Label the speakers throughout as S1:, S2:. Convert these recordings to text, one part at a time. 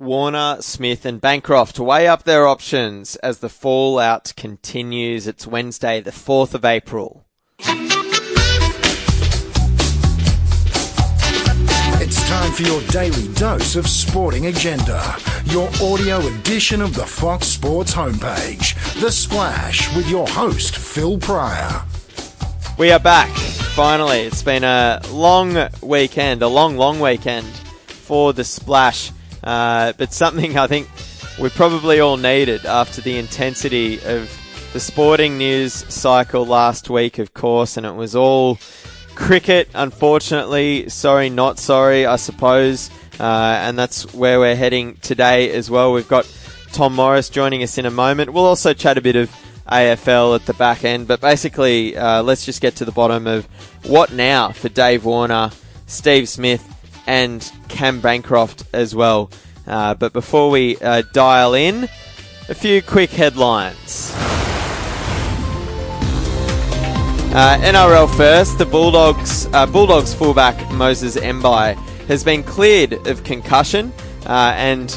S1: Warner, Smith, and Bancroft weigh up their options as the fallout continues. It's Wednesday, the 4th of April.
S2: It's time for your daily dose of sporting agenda. Your audio edition of the Fox Sports homepage. The Splash with your host, Phil Prior.
S1: We are back, finally. It's been a long weekend, a long, long weekend for the Splash. Uh, but something I think we probably all needed after the intensity of the sporting news cycle last week, of course, and it was all cricket, unfortunately. Sorry, not sorry, I suppose. Uh, and that's where we're heading today as well. We've got Tom Morris joining us in a moment. We'll also chat a bit of AFL at the back end, but basically, uh, let's just get to the bottom of what now for Dave Warner, Steve Smith, and Cam Bancroft as well. Uh, but before we uh, dial in, a few quick headlines. Uh, NRL first, the Bulldogs uh, Bulldogs fullback Moses Mbye has been cleared of concussion, uh, and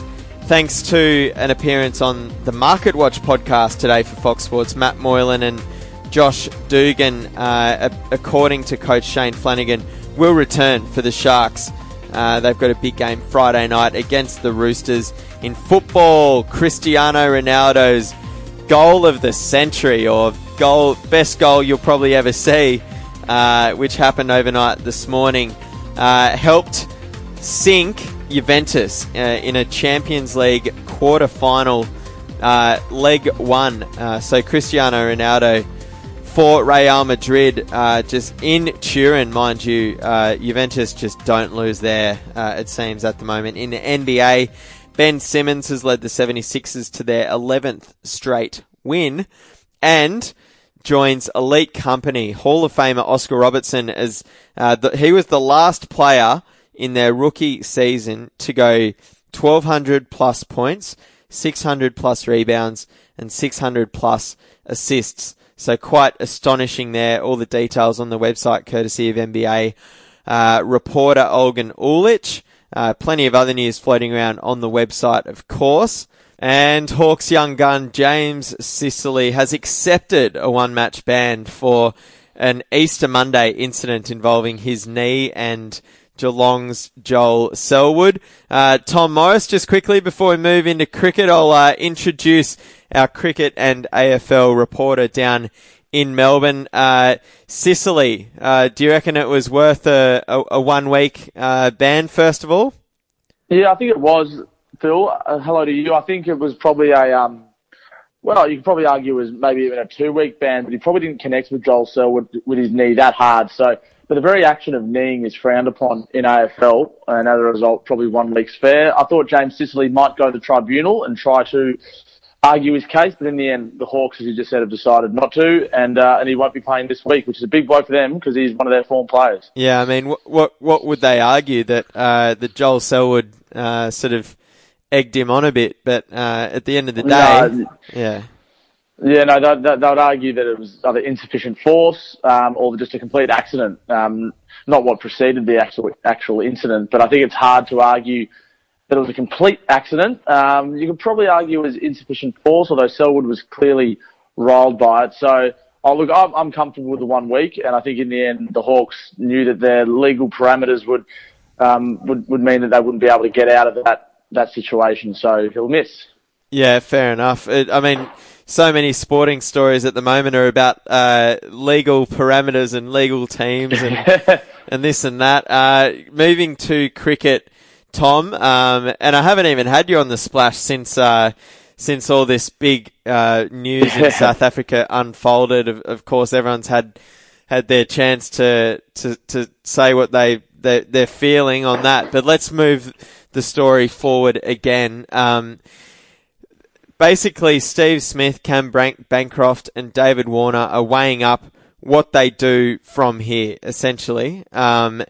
S1: thanks to an appearance on the Market Watch podcast today for Fox Sports, Matt Moylan and Josh Dugan, uh, according to Coach Shane Flanagan, will return for the Sharks. Uh, they've got a big game Friday night against the Roosters in football. Cristiano Ronaldo's goal of the century or goal, best goal you'll probably ever see, uh, which happened overnight this morning, uh, helped sink Juventus uh, in a Champions League quarter final, uh, leg one. Uh, so Cristiano Ronaldo for Real Madrid, uh, just in Turin, mind you. Juventus just don't lose there, it seems, at the moment. In the NBA, Ben Simmons has led the 76ers to their 11th straight win. And joins elite company. Hall of Famer Oscar Robertson as uh, the, he was the last player in their rookie season to go 1200 plus points, 600 plus rebounds, and 600 plus assists. So quite astonishing there. All the details on the website courtesy of NBA uh, reporter Olgun Uluc. Uh, plenty of other news floating around on the website, of course. And Hawks young gun James Sicily has accepted a one match ban for an Easter Monday incident involving his knee and Geelong's Joel Selwood. Uh, Tom Morris, just quickly before we move into cricket, I'll uh, introduce our cricket and AFL reporter down in Melbourne. Uh, Sicily, uh, do you reckon it was worth a, a, a one week uh, ban, first of all?
S3: Yeah, I think it was. Phil. Uh, hello to you. I think it was probably a, um, well, you could probably argue it was maybe even a two week ban, but he probably didn't connect with Joel Selwood with his knee that hard. So, but the very action of kneeing is frowned upon in AFL, and as a result, probably one week's fair. I thought James Sicily might go to the tribunal and try to argue his case, but in the end, the Hawks, as you just said, have decided not to, and uh, and he won't be playing this week, which is a big blow for them because he's one of their form players.
S1: Yeah, I mean, what what, what would they argue that uh, that Joel Selwood uh, sort of egged him on a bit, but uh, at the end of the day, no, yeah.
S3: Yeah, no, they, they, would argue that it was either insufficient force um, or just a complete accident, um, not what preceded the actual actual incident. But I think it's hard to argue that it was a complete accident. Um, you could probably argue it was insufficient force, although Selwood was clearly riled by it. So, oh, look, I'm, I'm comfortable with the one week, and I think in the end the Hawks knew that their legal parameters would um, would would mean that they wouldn't be able to get out of that that situation, so he'll miss.
S1: Yeah, fair enough. It, I mean, so many sporting stories at the moment are about uh, legal parameters and legal teams and and this and that. Uh, moving to cricket, Tom, um, and I haven't even had you on the splash since uh, since all this big uh, news in South Africa unfolded. Of, of, course, everyone's had had their chance to to to say what they, they they're feeling on that. But let's move the story forward again. Um, basically, Steve Smith, Cam Bancroft, and David Warner are weighing up what they do from here, essentially. Um,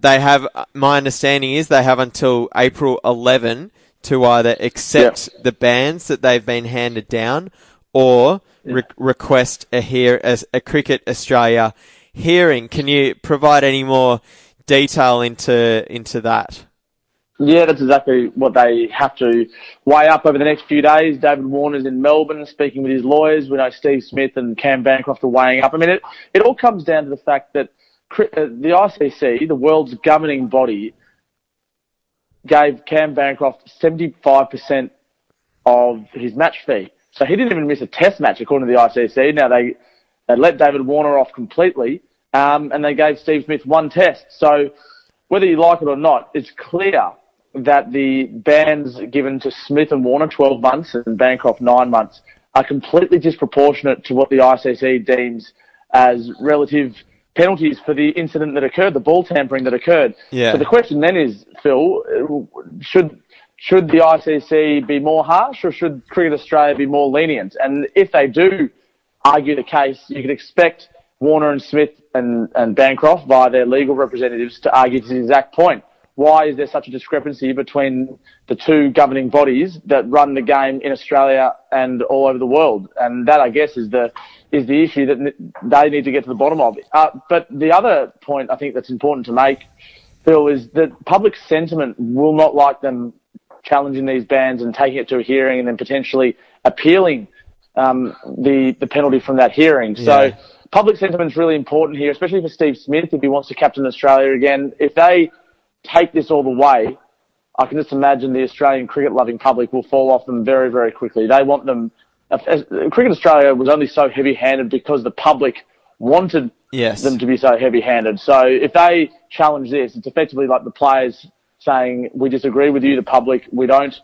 S1: they have, my understanding is they have until April 11 to either accept yep. the bans that they've been handed down or re- request a hear a, a Cricket Australia hearing. Can you provide any more detail into into that?
S3: Yeah, that's exactly what they have to weigh up over the next few days. David Warner's in Melbourne speaking with his lawyers. We know Steve Smith and Cam Bancroft are weighing up. I mean, it, it all comes down to the fact that uh, the ICC, the world's governing body, gave Cam Bancroft 75% of his match fee. So he didn't even miss a test match according to the ICC. Now they, they let David Warner off completely, um, and they gave Steve Smith one test. So whether you like it or not, it's clear that the bans given to Smith and Warner 12 months and Bancroft 9 months are completely disproportionate to what the ICC deems as relative penalties for the incident that occurred, the ball tampering that occurred.
S1: Yeah.
S3: So the question then is, Phil, should should the ICC be more harsh or should Cricket Australia be more lenient? And if they do argue the case, you can expect Warner and Smith and, and Bancroft via their legal representatives to argue to the exact point why is there such a discrepancy between the two governing bodies that run the game in Australia and all over the world? And that, I guess, is the is the issue that they need to get to the bottom of. Uh, but the other point I think that's important to make, Phil, is that public sentiment will not like them challenging these bans and taking it to a hearing and then potentially appealing um, the the penalty from that hearing. Yeah. So public sentiment is really important here, especially for Steve Smith if he wants to captain Australia again. If they take this all the way, I can just imagine the Australian cricket loving public will fall off them very, very quickly. They want them. Cricket Australia was only so heavy handed because the public wanted
S1: yes.
S3: them to be so heavy handed. So if they challenge this, it's effectively like the players saying, we disagree with you, the public, we don't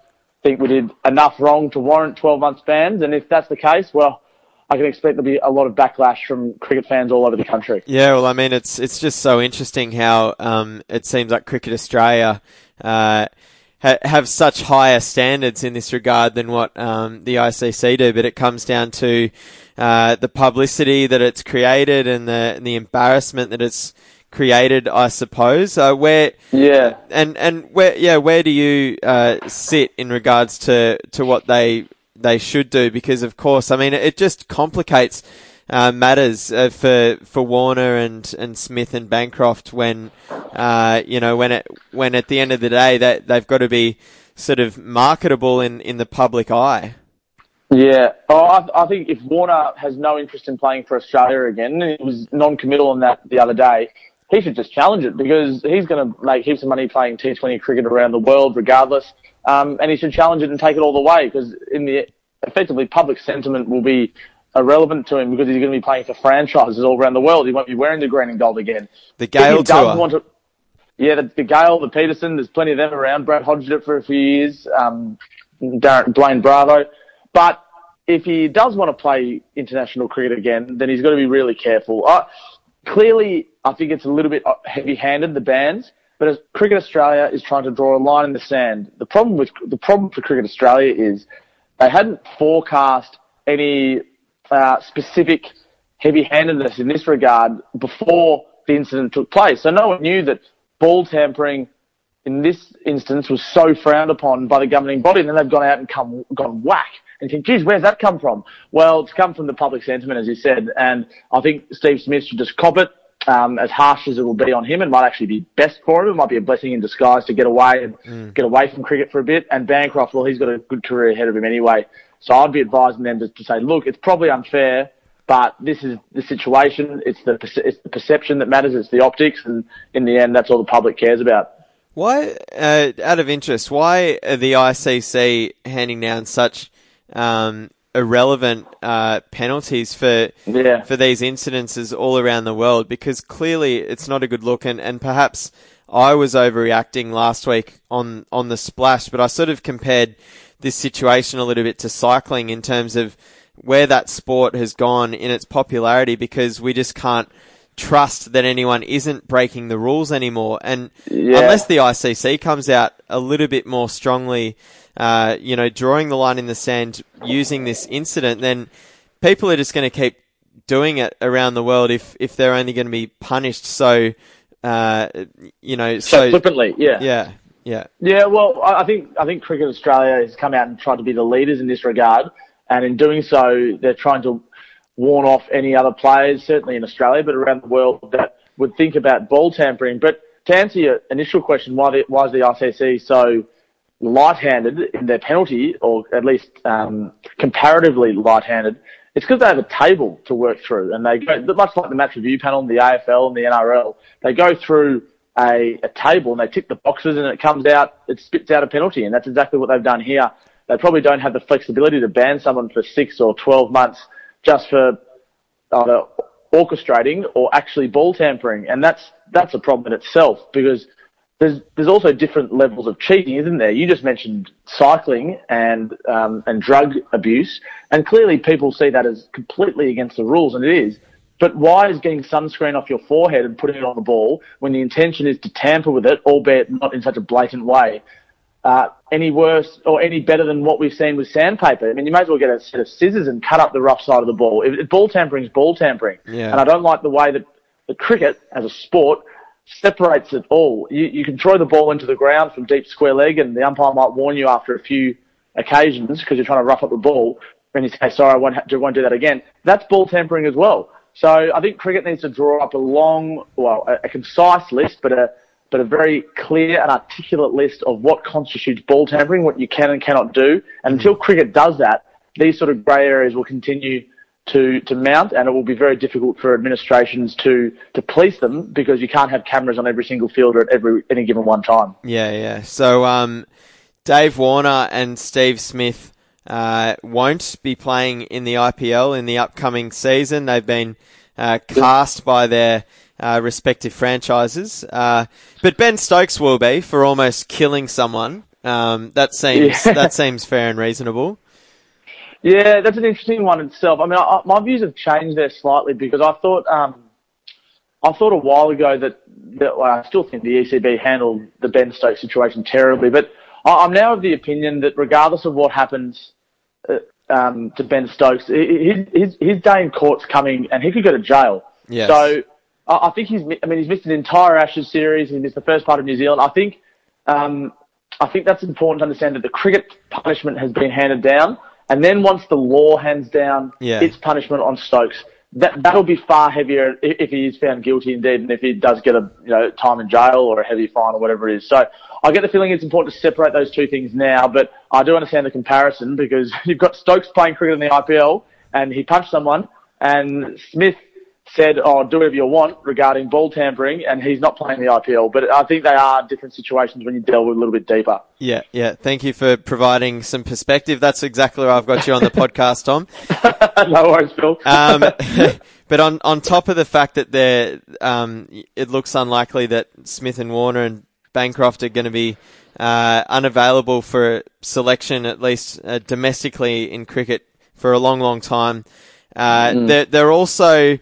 S3: think we did enough wrong to warrant 12 months bans. And if that's the case, well, I can expect there'll be a lot of backlash from cricket fans all over the country.
S1: Yeah, well, I mean, it's it's just so interesting how um, it seems like Cricket Australia uh, ha- have such higher standards in this regard than what um, the ICC do, but it comes down to uh, the publicity that it's created and the and the embarrassment that it's created, I suppose. Uh, where
S3: yeah,
S1: and and where yeah, where do you uh, sit in regards to to what they they should do because, of course, I mean, it just complicates uh, matters uh, for for Warner and, and Smith and Bancroft when uh, you know when it when at the end of the day that they've got to be sort of marketable in, in the public eye.
S3: Yeah, oh, I, I think if Warner has no interest in playing for Australia again, and he was non-committal on that the other day, he should just challenge it because he's going to make heaps of money playing T20 cricket around the world, regardless. Um, and he should challenge it and take it all the way because in the effectively public sentiment will be irrelevant to him because he's going to be playing for franchises all around the world. He won't be wearing the green and gold again.
S1: The Gayle tour.
S3: To, yeah, the, the Gayle, the Pietersen, there's plenty of them around. Brad Hodge did it for a few years. Um, Darren, Dwayne Bravo. But if he does want to play international cricket again, then he's got to be really careful. Uh, clearly, I think it's a little bit heavy-handed, the bans. But as Cricket Australia is trying to draw a line in the sand, the problem with the problem for Cricket Australia is they hadn't forecast any uh, specific heavy-handedness in this regard before the incident took place. So no one knew that ball tampering in this instance was so frowned upon by the governing body, and then they've gone out and come gone whack. And think, geez, where's that come from? Well, it's come from the public sentiment, as you said, and I think Steve Smith should just cop it um, as harsh as it will be on him, it might actually be best for him. It might be a blessing in disguise to get away and mm. get away from cricket for a bit. And Bancroft, well, he's got a good career ahead of him anyway. So I'd be advising them to, to say, look, it's probably unfair, but this is the situation. It's the it's the perception that matters. It's the optics, and in the end, that's all the public cares about.
S1: Why, uh, out of interest, why are the ICC handing down such um, irrelevant uh, penalties for
S3: yeah.
S1: for these incidences all around the world because clearly it's not a good look and, and perhaps I was overreacting last week on on the splash, but I sort of compared this situation a little bit to cycling in terms of where that sport has gone in its popularity because we just can't trust that anyone isn't breaking the rules anymore. And yeah. unless the ICC comes out a little bit more strongly uh, you know, drawing the line in the sand using this incident, then people are just going to keep doing it around the world if, if they're only going to be punished so, uh, you know,
S3: so, so flippantly. Yeah.
S1: Yeah. Yeah.
S3: Yeah. Well, I think, I think Cricket Australia has come out and tried to be the leaders in this regard. And in doing so, they're trying to warn off any other players, certainly in Australia, but around the world that would think about ball tampering. But to answer your initial question, why the, why is the ICC so light-handed in their penalty, or at least um, comparatively light-handed? It's because they have a table to work through, and they go much like the match review panel in the AFL and the NRL. They go through a, a table and they tick the boxes, and it comes out, it spits out a penalty, and that's exactly what they've done here. They probably don't have the flexibility to ban someone for six or twelve months just for either orchestrating or actually ball tampering, and that's that's a problem in itself because there's there's also different levels of cheating, isn't there? You just mentioned cycling and um, and drug abuse, and clearly people see that as completely against the rules, and it is. But why is getting sunscreen off your forehead and putting it on the ball when the intention is to tamper with it, albeit not in such a blatant way, uh, any worse or any better than what we've seen with sandpaper? I mean, you may as well get a set of scissors and cut up the rough side of the ball. If, ball tampering is ball tampering,
S1: Yeah.
S3: and I don't like the way that the cricket as a sport separates it all. You, you can throw the ball into the ground from deep square leg, and the umpire might warn you after a few occasions because you're trying to rough up the ball, and you say, "Sorry, I won't, ha- won't do that again." That's ball tampering as well. So I think cricket needs to draw up a long, well, a, a concise list, but a but a very clear and articulate list of what constitutes ball tampering, what you can and cannot do. And until cricket does that, these sort of grey areas will continue to, to mount and it will be very difficult for administrations to, to police them because you can't have cameras on every single fielder at every, any given one time.
S1: Yeah, yeah. So, um, Dave Warner and Steve Smith uh, won't be playing in the IPL in the upcoming season. They've been uh, cast by their uh, respective franchises, uh, but Ben Stokes will be for almost killing someone. Um, that seems
S3: Yeah.
S1: that seems fair and reasonable.
S3: Yeah, that's an interesting one itself. I mean, I, my views have changed there slightly because I thought, um, I thought a while ago that, that well, I still think the ECB handled the Ben Stokes situation terribly, but I, I'm now of the opinion that regardless of what happens uh, um, to Ben Stokes, his, his his day in court's coming, and he could go to jail.
S1: Yes.
S3: So I, I think he's, I mean, he's missed an entire Ashes series. He missed the first part of New Zealand. I think, um, I think that's important to understand that the cricket punishment has been handed down, and then once the law hands down
S1: Yeah.
S3: its punishment on Stokes, that that'll be far heavier if, if he is found guilty indeed, and if he does get a you know time in jail or a heavy fine or whatever it is. So I get the feeling it's important to separate those two things now, but I do understand the comparison because you've got Stokes playing cricket in the IPL and he punched someone, and Smith said, "Oh, do whatever you want" regarding ball tampering, and he's not playing the IPL. But I think they are different situations when you delve a little bit deeper.
S1: Yeah, yeah. Thank you for providing some perspective. That's exactly why I've got you on the podcast, Tom.
S3: no worries, Phil.
S1: Um, but on on top of the fact that they're, um, it looks unlikely that Smith and Warner and Bancroft are going to be uh, unavailable for selection, at least uh, domestically in cricket, for a long, long time. Uh, they're, they're also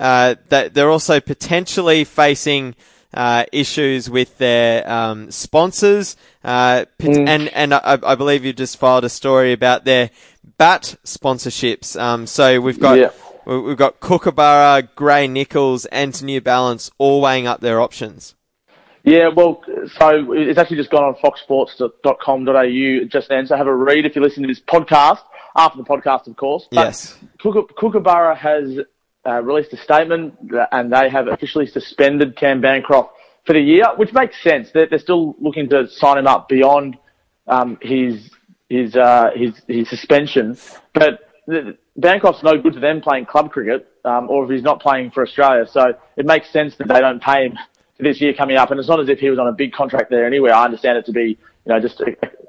S1: uh, that they're also potentially facing uh, issues with their um, sponsors, uh, pot- and and I, I believe you just filed a story about their bat sponsorships. Um, so we've got
S3: Yeah.
S1: we- we've got Kookaburra, Gray-Nicolls, and New Balance all weighing up their options.
S3: Yeah, well, so it's actually just gone on foxsports.com.au just then. So have a read if you listen to this podcast, after the podcast, of course. But
S1: Yes.
S3: Kookaburra has uh, released a statement and they have officially suspended Cam Bancroft for the year, which makes sense. They're, they're still looking to sign him up beyond um, his his uh, his his suspension, but the, Bancroft's no good to them playing club cricket, um, or if he's not playing for Australia. So it makes sense that they don't pay him for this year coming up. And it's not as if he was on a big contract there anyway. I understand it to be, you know, just uh,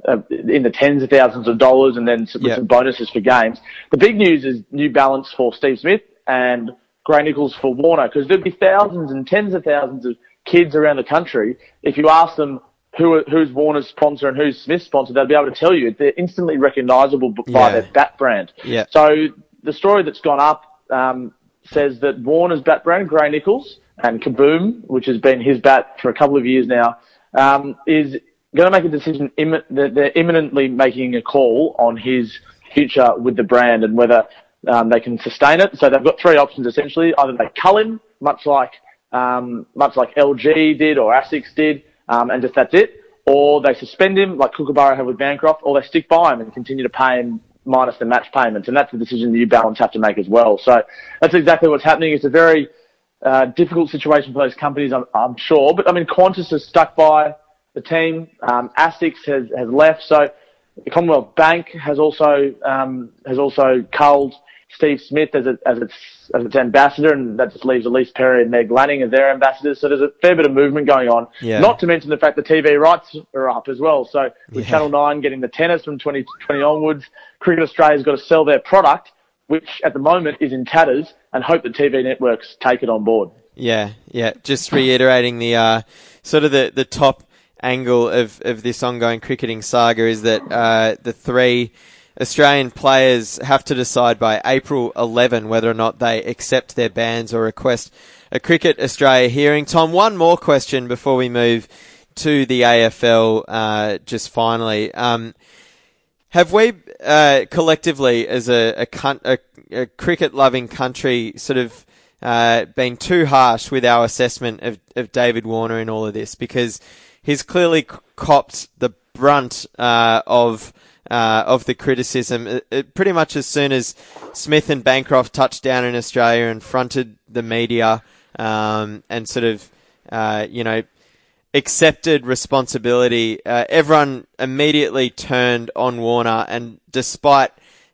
S3: uh, in the tens of thousands of dollars, and then some, with
S1: Yeah.
S3: some bonuses for games. The big news is New Balance for Steve Smith and Gray-Nicolls for Warner, because there'd be thousands and tens of thousands of kids around the country if you ask them who who's Warner's sponsor and who's Smith's sponsor, they'll be able to tell you. They're instantly recognisable by
S1: Yeah.
S3: their bat brand.
S1: Yeah.
S3: So the story that's gone up um, says that Warner's bat brand, Gray-Nicolls, and Kaboom, which has been his bat for a couple of years now, um, is going to make a decision. They're they're imminently making a call on his future with the brand and whether um, they can sustain it. So they've got three options essentially: either they cull him, much like um, much like LG did or ASICS did, um, and just that's it, or they suspend him like Kookaburra have with Bancroft, or they stick by him and continue to pay him minus the match payments, and that's the decision the New Balance have to make as well. So that's exactly what's happening. It's a very Uh, difficult situation for those companies, I'm, I'm, sure. But I mean, Qantas has stuck by the team. Um, ASICS has, has left. So the Commonwealth Bank has also um, has also culled Steve Smith as, a, as its as its ambassador, and that just leaves Ellyse Perry and Meg Lanning as their ambassadors. So there's a fair bit of movement going on. Yeah. Not to mention the fact the TV rights are up as well. So with yeah. Channel Nine getting the tennis from 2020 onwards, Cricket Australia's got to sell their product, which at the moment is in tatters, and hope the TV networks take it on board.
S1: Yeah, yeah. Just reiterating the uh, sort of the, the top angle of, of this ongoing cricketing saga is that uh, the three Australian players have to decide by April 11 whether or not they accept their bans or request a Cricket Australia hearing. Tom, one more question before we move to the AFL. Uh, just finally, um, have we uh, collectively, as a, a, a, a cricket-loving country, sort of uh, been too harsh with our assessment of, of David Warner in all of this? Because he's clearly copped the brunt uh, of uh, of the criticism. It, it, pretty much as soon as Smith and Bancroft touched down in Australia and fronted the media um, and sort of, uh, you know, accepted responsibility, uh, everyone immediately turned on Warner. And despite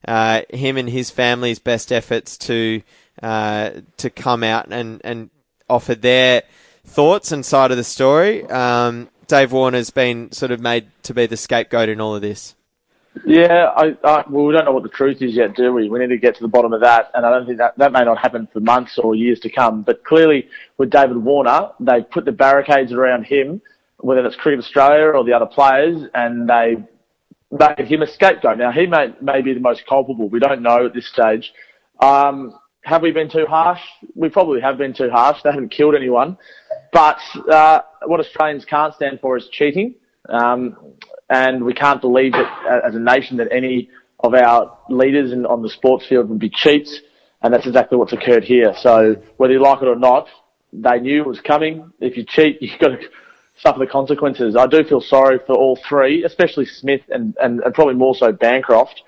S1: uh, him and his family's best efforts to uh, to come out and, and offer their thoughts and side of the story, um, Dave Warner's been sort of made to be the scapegoat in all of this.
S3: Yeah, I, I, well, we don't know what the truth is yet, do we? We need to get to the bottom of that, and I don't think that that may not happen for months or years to come. But clearly, with David Warner, they put the barricades around him, whether it's Cricket Australia or the other players, and they made him a scapegoat. Now, he may, may be the most culpable. We don't know at this stage. Um, have we been too harsh? We probably have been too harsh. They haven't killed anyone. But uh, what Australians can't stand for is cheating. Um, and we can't believe that as a nation that any of our leaders in, on the sports field would be cheats, and that's exactly what's occurred here. So whether you like it or not, they knew it was coming. If you cheat, you've got to suffer the consequences. I do feel sorry for all three, especially Smith and, and, and probably more so Bancroft.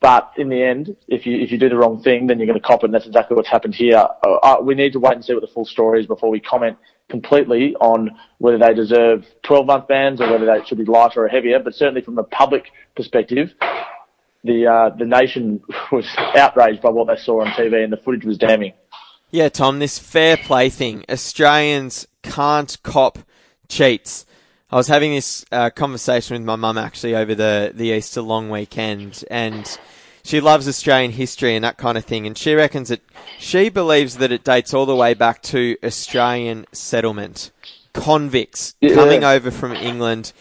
S3: But in the end, if you if you do the wrong thing, then you're going to cop it, and that's exactly what's happened here. Uh, uh we need to wait and see what the full story is before we comment completely on whether they deserve 12 month bans or whether they should be lighter or heavier. But certainly from a public perspective, the uh, the nation was outraged by what they saw on TV, and the footage was damning.
S1: Yeah, Tom, this fair play thing. Australians can't cop cheats. I was having this uh, conversation with my mum actually over the, the Easter long weekend, and she loves Australian history and that kind of thing, and she reckons that she believes that it dates all the way back to Australian settlement, convicts yeah. coming over from England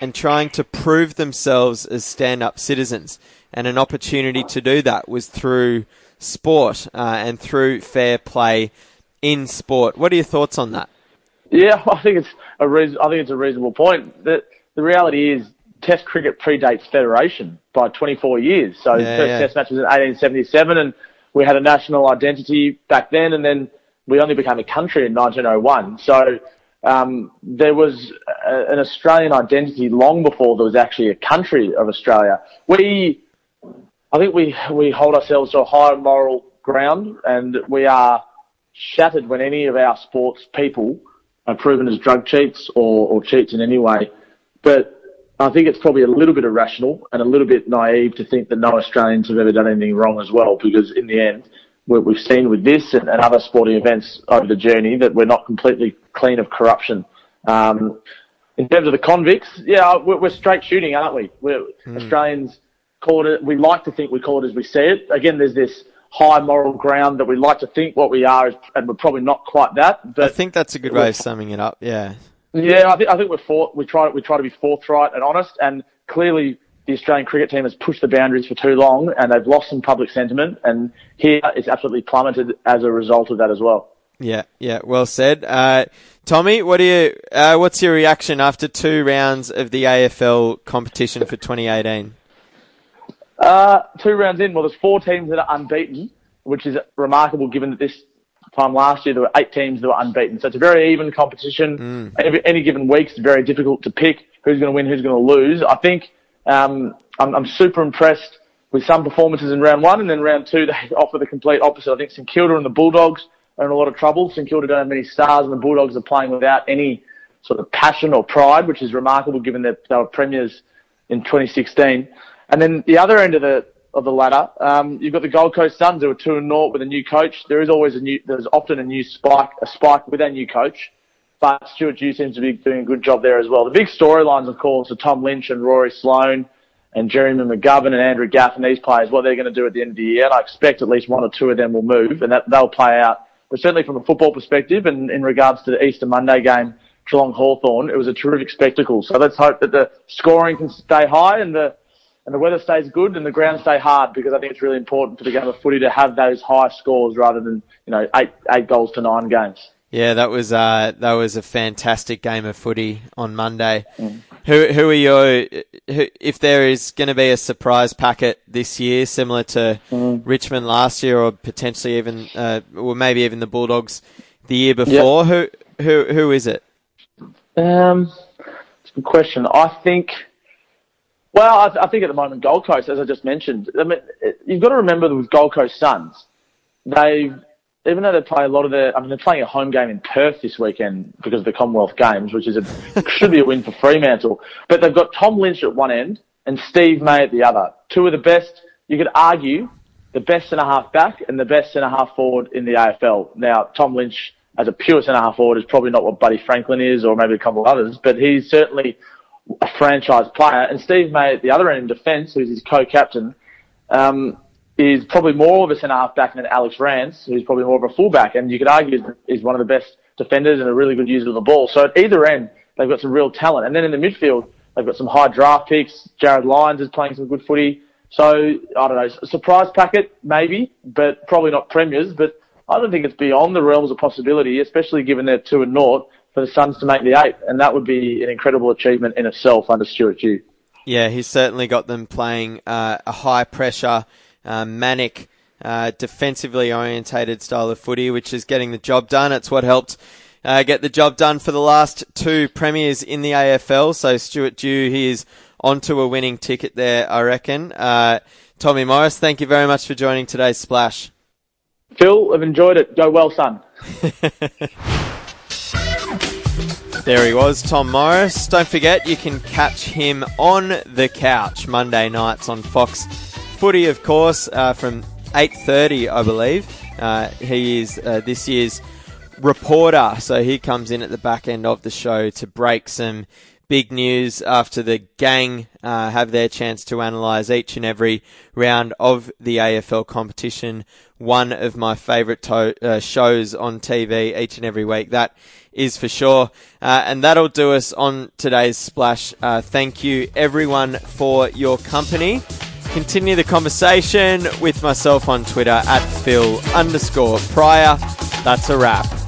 S1: and trying to prove themselves as stand-up citizens, and an opportunity to do that was through sport uh, and through fair play in sport. What are your thoughts on that?
S3: Yeah, I think it's a reason, I think it's a reasonable point. The, the reality is Test cricket predates Federation by 24 years. So yeah, the first yeah. Test match was in 1877, and we had a national identity back then, and then we only became a country in 1901. So um, there was a, an Australian identity long before there was actually a country of Australia. We, I think we we hold ourselves to a higher moral ground, and we are shattered when any of our sports people are proven as drug cheats or, or cheats in any way. But I think it's probably a little bit irrational and a little bit naive to think that no Australians have ever done anything wrong as well, because in the end, what we've seen with this and, other sporting events over the journey that we're not completely clean of corruption. Um, in terms of the convicts, yeah, we're, we're straight shooting, aren't we? We're, mm. Australians call it, we like to think we call it as we see it. Again, there's this high moral ground that we like to think what we are, and we're probably not quite that. But
S1: I think that's a good way of summing it up. Yeah.
S3: Yeah, I think I think we're for, we try we try to be forthright and honest, and clearly the Australian cricket team has pushed the boundaries for too long, and they've lost some public sentiment, and here it's absolutely plummeted as a result of that as well.
S1: Yeah, yeah, well said, uh, Tommy. What do you? Uh, what's your reaction after two rounds of the AFL competition for 2018?
S3: Uh, two rounds in, well, there's four teams that are unbeaten, which is remarkable given that this time last year, there were eight teams that were unbeaten. So it's a very even competition. Mm. Every, any given week, it's very difficult to pick who's going to win, who's going to lose. I think um, I'm, I'm, super impressed with some performances in round one, and then round two they offer the complete opposite. I think St Kilda and the Bulldogs are in a lot of trouble. St Kilda don't have many stars, and the Bulldogs are playing without any sort of passion or pride, which is remarkable given that they were premiers in 2016. And then the other end of the of the ladder, um, you've got the Gold Coast Suns who are two and naught with a new coach. There is always a new, there's often a new spike, a spike with a new coach. But Stuart Dew seems to be doing a good job there as well. The big storylines, of course, are Tom Lynch and Rory Sloane and Jeremy McGovern and Andrew Gaff and these players, what they're going to do at the end of the year. And I expect at least one or two of them will move and that they'll play out. But certainly from a football perspective and in regards to the Easter Monday game, Geelong Hawthorn, it was a terrific spectacle. So let's hope that the scoring can stay high and the and the weather stays good and the ground stay hard because I think it's really important for the game of footy to have those high scores rather than you know eight eight goals to nine games.
S1: Yeah, that was uh, that was a fantastic game of footy on Monday. Mm. Who who are your who, if there is going to be a surprise packet this year, similar to mm. Richmond last year, or potentially even uh, or maybe even the Bulldogs the year before? Yep. Who who who is it?
S3: Um, it's a good question. I think. Well, I, th- I, think at the moment Gold Coast, as I just mentioned, I mean, you've got to remember with Gold Coast Suns, they've even though they play a lot of their, I mean, they're playing a home game in Perth this weekend because of the Commonwealth Games, which is a should be a win for Fremantle. But they've got Tom Lynch at one end and Steve May at the other. Two of the best. You could argue the best centre half back and the best centre half forward in the AFL. Now, Tom Lynch as a pure centre half forward is probably not what Buddy Franklin is, or maybe a couple of others, but he's certainly a franchise player. And Steve May at the other end in defence, who's his co-captain, um, is probably more of a centre half back than Alex Rance, who's probably more of a fullback, and you could argue is one of the best defenders and a really good user of the ball. So at either end, they've got some real talent. And then in the midfield, they've got some high draft picks. Jarryd Lyons is playing some good footy. So I don't know, surprise packet maybe, but probably not premiers. But I don't think it's beyond the realms of possibility, especially given they're two and naught for the Suns to make the eight, and that would be an incredible achievement in itself under Stuart Dew.
S1: Yeah, he's certainly got them playing uh, a high pressure uh, manic, uh, defensively orientated style of footy, which is getting the job done. It's what helped uh, get the job done for the last two premiers in the AFL. So Stuart Dew, he is onto a winning ticket there, I reckon. Uh, Tommy Morris, thank you very much for joining today's Splash.
S3: Phil, I've enjoyed it. Go well, son.
S1: There he was, Tom Morris. Don't forget, you can catch him on the couch Monday nights on Fox footy, of course, uh, from 8.30, I believe. Uh, he is uh, this year's reporter, so he comes in at the back end of the show to break some big news after the gang uh, have their chance to analyse each and every round of the AFL competition. One of my favourite to- uh, shows on TV each and every week. That is for sure. Uh, and that'll do us on today's splash. Uh, thank you everyone for your company. Continue the conversation with myself on Twitter at Phil underscore Prior. That's a wrap.